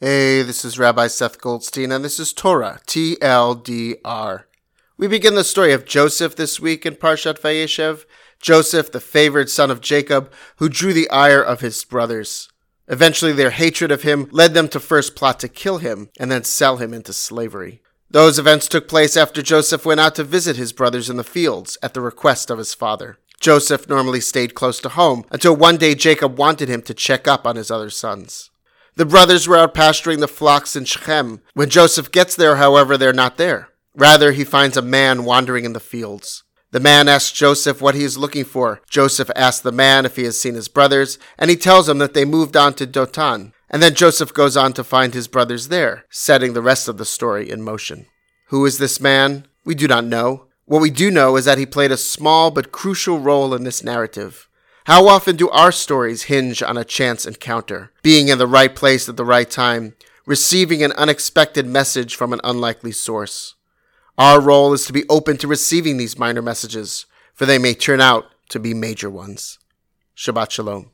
Hey, this is Rabbi Seth Goldstein, and this is Torah, TLDR. We begin the story of Joseph this week in Parshat Vayeshev. Joseph, the favored son of Jacob, who drew the ire of his brothers. Eventually, their hatred of him led them to first plot to kill him and then sell him into slavery. Those events took place after Joseph went out to visit his brothers in the fields at the request of his father. Joseph normally stayed close to home until one day Jacob wanted him to check up on his other sons. The brothers were out pasturing the flocks in Shechem. When Joseph gets there, however, they're not there. Rather, he finds a man wandering in the fields. The man asks Joseph what he is looking for. Joseph asks the man if he has seen his brothers, and he tells him that they moved on to Dotan. And then Joseph goes on to find his brothers there, setting the rest of the story in motion. Who is this man? We do not know. What we do know is that he played a small but crucial role in this narrative. How often do our stories hinge on a chance encounter, being in the right place at the right time, receiving an unexpected message from an unlikely source? Our role is to be open to receiving these minor messages, for they may turn out to be major ones. Shabbat Shalom.